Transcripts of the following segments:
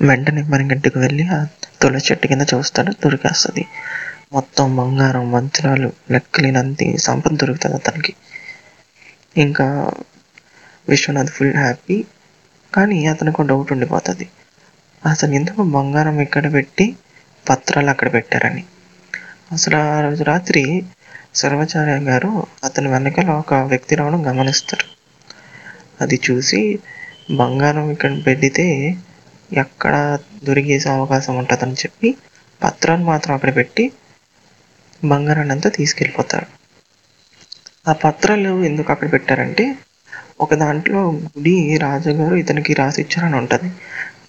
వెంటనే మణికంటికి వెళ్ళి ఆ తులసి చెట్టు కింద చూస్తాడు దొరికేస్తుంది. మొత్తం బంగారం వజ్రాలు లెక్కలేనంత సంపద దొరుకుతుంది అతనికి. ఇంకా విశ్వనాథ్ ఫుల్ హ్యాపీ కానీ అతనికి డౌట్ ఉండిపోతుంది. అసలు ఎందుకు బంగారం ఇక్కడ పెట్టి పత్రాలు అక్కడ పెట్టారని? అసలు ఆ రోజు రాత్రి సర్వచార్య గారు అతని వెనకాల ఒక వ్యక్తి రావడం గమనిస్తారు. అది చూసి బంగారం ఇక్కడ పెడితే ఎక్కడ దొరికేసే అవకాశం ఉంటుందని చెప్పి పత్రాలు మాత్రం అక్కడ పెట్టి బంగారాన్ని అంతా తీసుకెళ్ళిపోతారు ఆ పత్రాలు ఎందుకు అక్కడ పెట్టారంటే ఒక దాంట్లో గుడి రాజుగారు ఇతనికి రాసి ఇచ్చారని ఉంటుంది.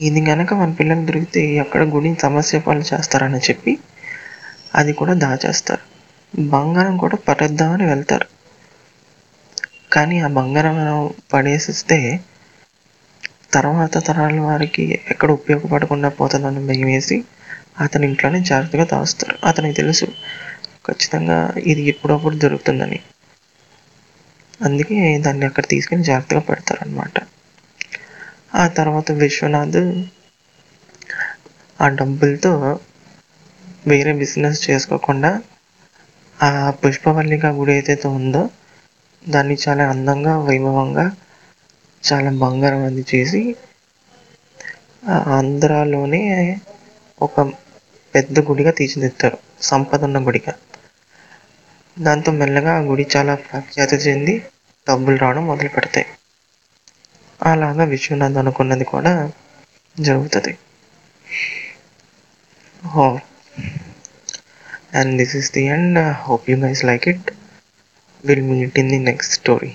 ఇది కనుక మన పిల్లలు దొరికితే ఎక్కడ గుడిని సమస్య పాలు చేస్తారని చెప్పి అది కూడా దాచేస్తారు. బంగారం కూడా పడేద్దామని వెళ్తారు. కానీ ఆ బంగారం పడేసిస్తే తర్వాత తరాల వారికి ఎక్కడ ఉపయోగపడకుండా పోతుందని భయం వేసి అతని ఇంట్లోనే జాగ్రత్తగా దాస్తారు. అతనికి తెలుసు ఖచ్చితంగా ఇది ఎప్పుడప్పుడు దొరుకుతుందని అందుకే దాన్ని అక్కడ తీసుకుని జాగ్రత్తగా పెడతారనమాట ఆ తర్వాత విశ్వనాథ్ ఆ డబ్బులతో వేరే బిజినెస్ చేసుకోకుండా ఆ పుష్పవల్లిక గుడి ఏదైతే ఉందో దాన్ని చాలా అందంగా వైభవంగా చాలా బంగారం అది చేసి ఆంధ్రాలోనే ఒక పెద్ద గుడిగా తీర్చిదిద్దారు. సంపద ఉన్న గుడిగా. దాంతో మెల్లగా ఆ గుడి చాలా ప్రఖ్యాతి చెంది డబ్బులు రావడం మొదలు పెడతాయి. అలాగా విశ్వనాథ్ అనుకున్నది కూడా జరుగుతుంది. హో and this is the end hope you guys like it will meet in the next story